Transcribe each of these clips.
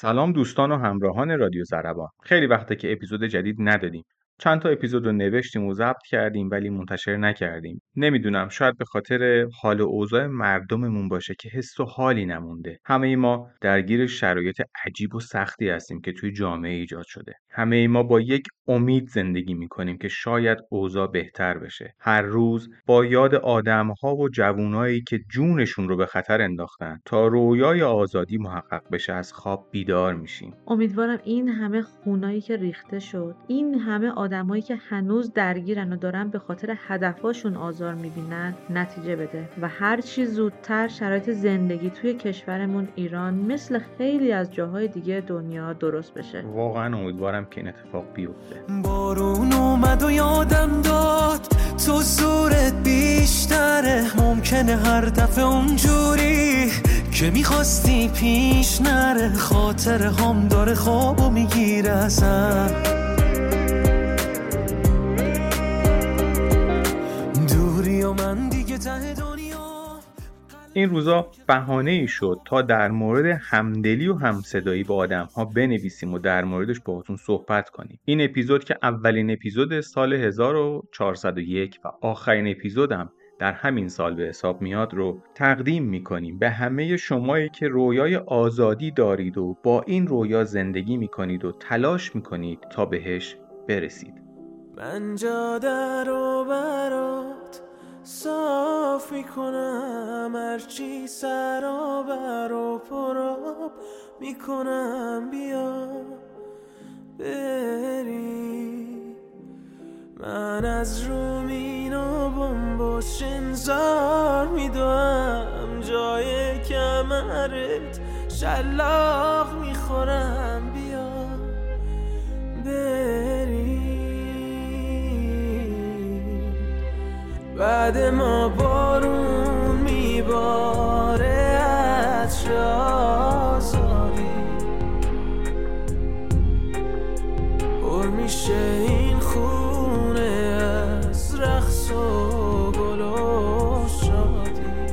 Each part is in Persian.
سلام دوستان و همراهان رادیو زربان. خیلی وقته که اپیزود جدید ندادیم. چند تا اپیزود رو نوشتیم و ضبط کردیم ولی منتشر نکردیم. نمی‌دونم شاید به خاطر حال و اوضاع مردممون باشه که حس و حالی نمونده. همه ما درگیر شرایط عجیب و سختی هستیم که توی جامعه ایجاد شده. همه ما با یک امید زندگی می‌کنیم که شاید اوضاع بهتر بشه. هر روز با یاد آدمها و جوونایی که جونشون رو به خطر انداختن تا رویای آزادی محقق بشه از خواب بیدار میشیم. امیدوارم این همه خونایی که ریخته شد این همه آدمایی که هنوز درگیرن و دارن به خاطر هدفاشون آزار می‌بینن نتیجه بده و هر چی زودتر شرایط زندگی توی کشورمون ایران مثل خیلی از جاهای دیگه دنیا درست بشه. واقعا امیدوارم که این اتفاق بیفته. بارون اومد و یادم داد تو زورت بیشتره. ممکنه هر دفعه اونجوری که می‌خواستی پیش نره. خاطر هم داره خوابو می‌گیره ازم این روزا بهانه ای شد تا در مورد همدلی و همصدایی با آدم ها بنویسیم و در موردش باهاتون صحبت کنیم. این اپیزود که اولین اپیزود سال 1401 و آخرین اپیزودم در همین سال به حساب میاد رو تقدیم می‌کنیم. به همه شمایی که رویای آزادی دارید و با این رویا زندگی می‌کنید و تلاش می‌کنید تا بهش برسید. من جا در و برات می‌کنم هرچی سرابر و پراب می‌کنم بیا بری. من از رومین و بمبش انزار میدوم جای کمرت شلاق می‌خورم بیا بری. بعد ما بارون میباره از آزادی پر میشه این خونه از رقص و گل و شادی.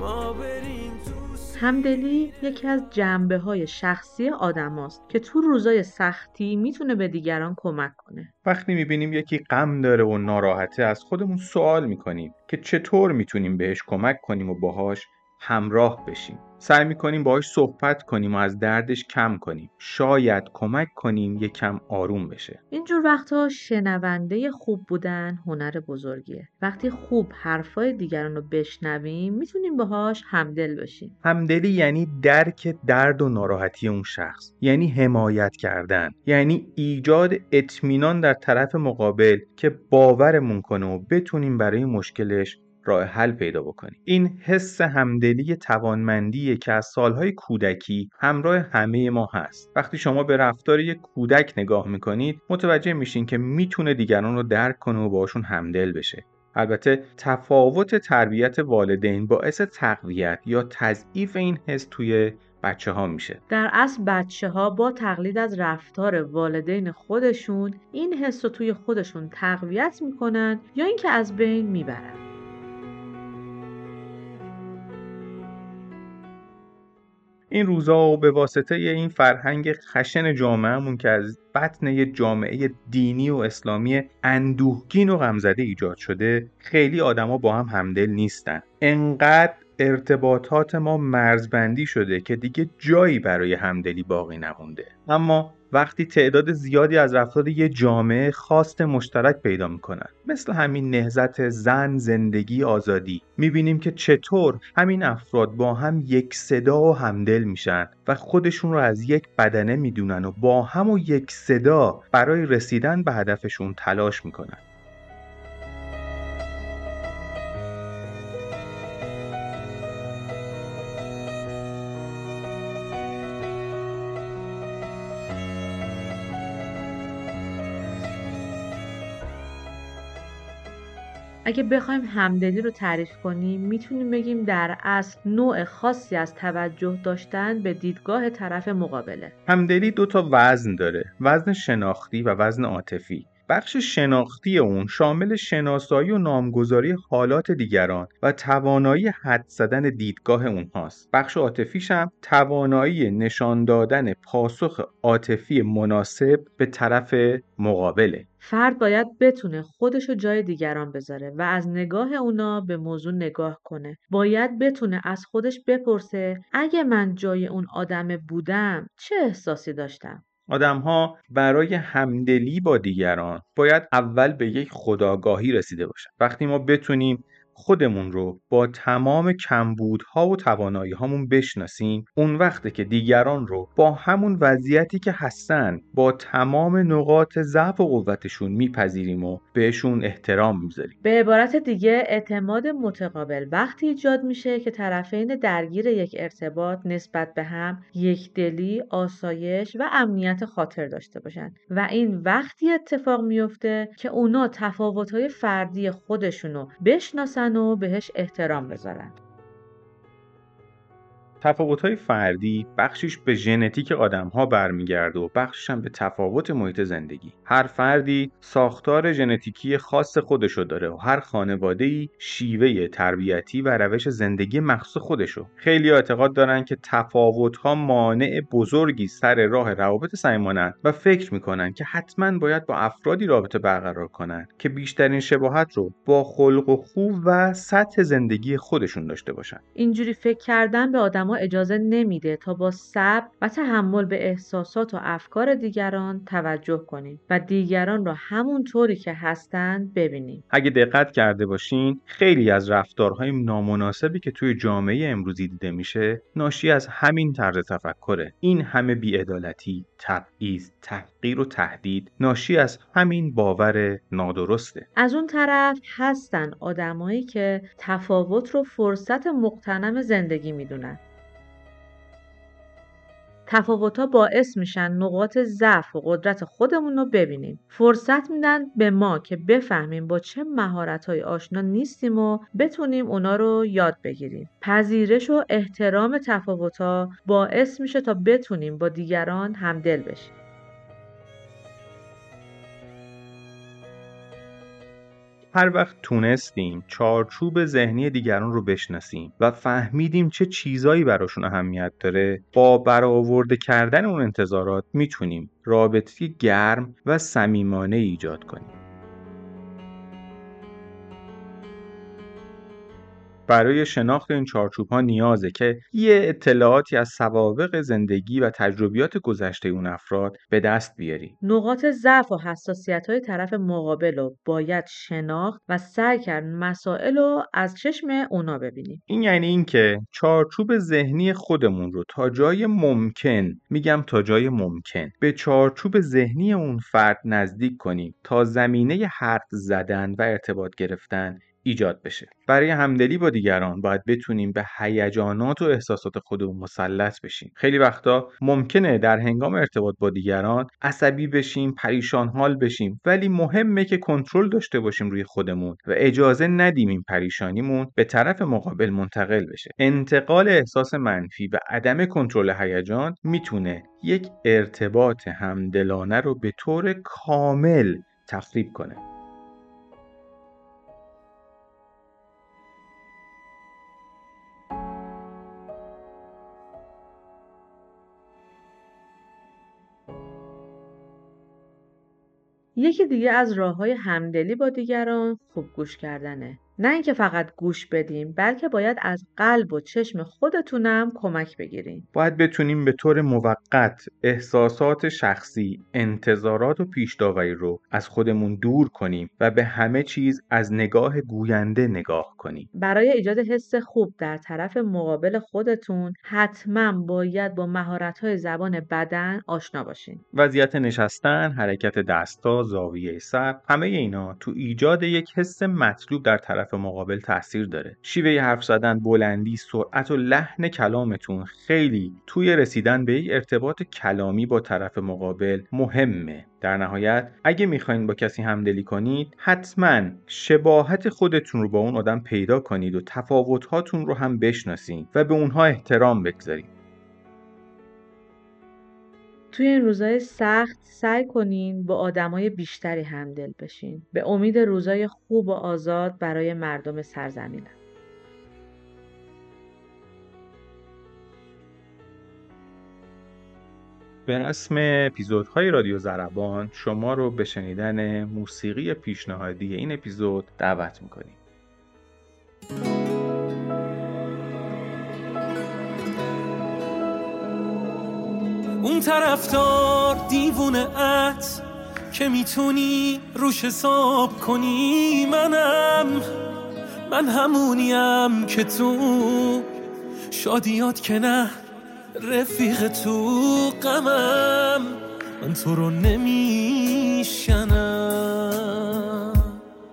ما بریم تو همدلی یکی از جنبه های شخصی آدم هاست که تو روزای سختی می‌تونه به دیگران کمک کنه. وقتی می‌بینیم یکی غم داره و ناراحته از خودمون سوال می‌کنیم که چطور می‌تونیم بهش کمک کنیم و باهاش همراه بشیم. سعی می‌کنیم باهاش صحبت کنیم و از دردش کم کنیم. شاید کمک کنیم یه کم آروم بشه. اینجور وقتها شنونده خوب بودن هنر بزرگیه. وقتی خوب حرفای دیگران رو بشنویم می‌تونیم باهاش همدل بشیم. همدلی یعنی درک درد و ناراحتی اون شخص. یعنی حمایت کردن. یعنی ایجاد اطمینان در طرف مقابل که باورمون کنه و بتونیم برای مشکلش راه حل پیدا بکنیم این حس همدلی توانمندیه که از سالهای کودکی همراه همه ما هست. وقتی شما به رفتار یک کودک نگاه می‌کنید متوجه میشین که می‌تونه دیگران رو درک کنه و باشون همدل بشه. البته تفاوت تربیت والدین باعث تقویت یا تضعیف این حس توی بچه ها میشه. در اصل بچه ها با تقلید از رفتار والدین خودشون این حس رو توی خودشون تقویت می‌کنن یا اینکه از بین می‌برن. این روزا و به واسطه این فرهنگ خشن جامعهمون که از بطن یه جامعه دینی و اسلامی اندوهگین و غمزده ایجاد شده خیلی آدما با هم همدل نیستن. انقدر ارتباطات ما مرزبندی شده که دیگه جایی برای همدلی باقی نمونده. اما وقتی تعداد زیادی از افراد یه جامعه خواست مشترک پیدا می‌کنن مثل همین نهزت زن زندگی آزادی. می‌بینیم که چطور همین افراد با هم یک صدا و همدل میشن و خودشون رو از یک بدنه می‌دونن و با هم و یک صدا برای رسیدن به هدفشون تلاش می‌کنن. اگه بخوایم همدلی رو تعریف کنیم می‌تونیم بگیم در اصل نوع خاصی از توجه داشتن به دیدگاه طرف مقابله. همدلی دو تا وزن داره وزن شناختی و وزن عاطفی. بخش شناختی اون شامل شناسایی و نامگذاری حالات دیگران و توانایی حد زدن دیدگاه اونهاست بخش عاطفیش هم توانایی نشان دادن پاسخ عاطفی مناسب به طرف مقابله فرد باید بتونه خودشو جای دیگران بذاره و از نگاه اونا به موضوع نگاه کنه. باید بتونه از خودش بپرسه اگه من جای اون آدم بودم چه احساسی داشتم؟ آدمها برای همدلی با دیگران باید اول به یک خداگاهی رسیده باشن. وقتی ما بتونیم خودمون رو با تمام کمبودها و توانایی هامون بشناسیم اون وقته که دیگران رو با همون وضعیتی که هستن با تمام نقاط ضعف و قوتشون میپذیریم و بهشون احترام می‌ذاریم. به عبارت دیگه اعتماد متقابل وقتی ایجاد میشه که طرفین درگیر یک ارتباط نسبت به هم یک دلی، آسایش و امنیت خاطر داشته باشن و این وقتی اتفاق میفته که اونا تفاوتهای فردی خودشونو بشناسن و بهش احترام بذارن. تفاوت‌های فردی بخشیش به ژنتیک آدم‌ها برمیگرده و بخشش هم به تفاوت محیط زندگی. هر فردی ساختار ژنتیکی خاص خودشو داره و هر خانواده‌ای شیوه تربیتی و روش زندگی مخصوص خودشو. خیلی اعتقاد دارن که تفاوت‌ها مانع بزرگی سر راه روابط صمیمانه و فکر می‌کنن که حتما باید با افرادی رابطه برقرار کنن که بیشترین شباهت رو با خلق و خوب و سطح زندگی خودشون داشته باشن. اینجوری فکر کردن به آدم اجازه نمیده تا با صبر و تحمل به احساسات و افکار دیگران توجه کنیم و دیگران را همون طوری که هستند ببینیم. اگه دقت کرده باشین خیلی از رفتارهای نامناسبی که توی جامعه امروزی دیده میشه ناشی از همین طرز تفکره. این همه بیعدالتی تبعیض تحقیر و تهدید ناشی از همین باور نادرسته. از اون طرف هستن آدمایی که تفاوت رو فرصت مقتنم زندگی می‌دونن. تفاوت‌ها باعث میشن نقاط ضعف و قدرت خودمون رو ببینیم. فرصت میدن به ما که بفهمیم با چه مهارت‌های آشنا نیستیم و بتونیم اونا رو یاد بگیریم. پذیرش و احترام تفاوت‌ها باعث میشه تا بتونیم با دیگران همدل بشیم. هر وقت تونستیم چارچوب ذهنی دیگران رو بشناسیم و فهمیدیم چه چیزایی براشون اهمیت داره با برآورده کردن اون انتظارات می‌تونیم رابطه گرم و صمیمانه ایجاد کنیم. برای شناخت این چارچوب ها نیازه که یه اطلاعاتی از سوابق زندگی و تجربیات گذشته اون افراد به دست بیاری. نقاط ضعف و حساسیت های طرف مقابل رو باید شناخت و سعی کرد مسائل رو از چشم اونا ببینیم. این یعنی اینکه چارچوب ذهنی خودمون رو تا جای ممکن میگم تا جای ممکن به چارچوب ذهنی اون فرد نزدیک کنیم تا زمینه حرف زدن و ارتباط گرفتن ایجاد بشه. برای همدلی با دیگران باید بتونیم به هیجانات و احساسات خودمون مسلط بشیم. خیلی وقتا ممکنه در هنگام ارتباط با دیگران عصبی بشیم پریشان حال بشیم ولی مهمه که کنترل داشته باشیم روی خودمون و اجازه ندیم این پریشانیمون به طرف مقابل منتقل بشه. انتقال احساس منفی و عدم کنترل هیجان می‌تونه یک ارتباط همدلانه رو به طور کامل تخریب کنه. یکی دیگه از راه های همدلی با دیگران خوب گوش کردنه. نه اینکه فقط گوش بدیم بلکه باید از قلب و چشم خودتونم کمک بگیریم باید بتونیم به طور موقت احساسات شخصی انتظارات و پیشداوری رو از خودمون دور کنیم و به همه چیز از نگاه گوینده نگاه کنیم. برای ایجاد حس خوب در طرف مقابل خودتون حتما باید با مهارت زبان بدن آشنا باشین. وضعیت نشستن حرکت دستا زاویه سر همه اینا تو ایجاد یک حس مطلوب در طرف مقابل تاثیر داره. شیوه حرف زدن بلندی سرعت و لحن کلامتون خیلی توی رسیدن به یک ارتباط کلامی با طرف مقابل مهمه. در نهایت اگه می‌خواین با کسی همدلی کنید حتما شباهت خودتون رو با اون آدم پیدا کنید و تفاوتهاتون رو هم بشناسید و به اونها احترام بگذارید توی این روزای سخت سعی کنین با آدمای بیشتری همدل بشین. به امید روزای خوب و آزاد برای مردم سرزمینم. به رسم اپیزودهای رادیو زربان شما رو به شنیدن موسیقی پیشنهادی این اپیزود دعوت می‌کنیم. اون طرفدار دیوونه ات که می‌تونی روش حساب کنی. منم من همونیم که تو. شادیات که نه رفیق تو قمم من تو رو نمیشنم.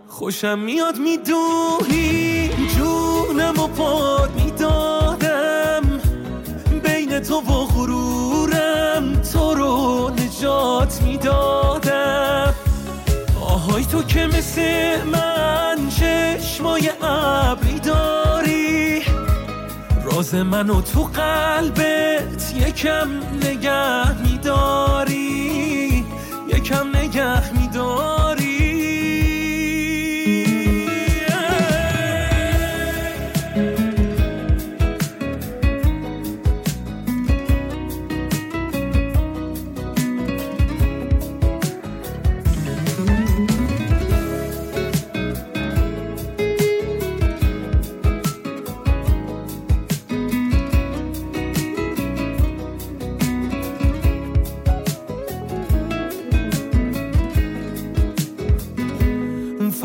خوشم میاد می‌دونی جونم و پاد می‌دادم تو که مثل من چشمای ابری داری. راز منو تو قلبت یکم نگه میداری. یکم نگه میداری.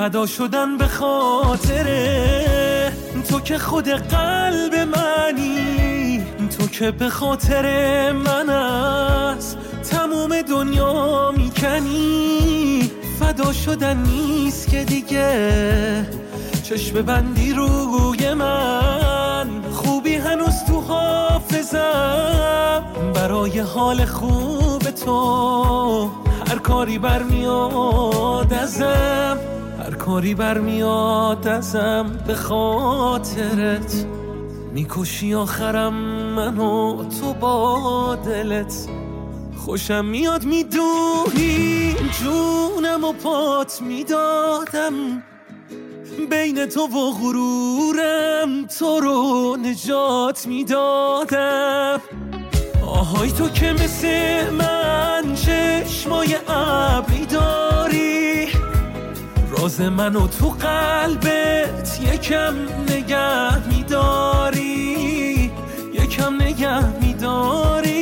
فدا شدن به خاطر تو که خود قلب منی تو که به خاطر من از تموم دنیا می‌کنی. فدا شدن نیست که دیگه. چشم بندی روی من خوبی هنوز تو حافظم. برای حال خوب تو هر کاری برمیاد ازم. هر کاری برمیاد ازم به خاطرت. می‌کشی آخرم منو تو با دلت. خوشم میاد می‌دونی جونم و پات می‌دادم. بین تو و غرورم تو رو نجات می‌دادم. آهای تو که مثل من چشمای ابری داری. راز منو تو قلبت یکم نگه میداری یکم نگه میداری.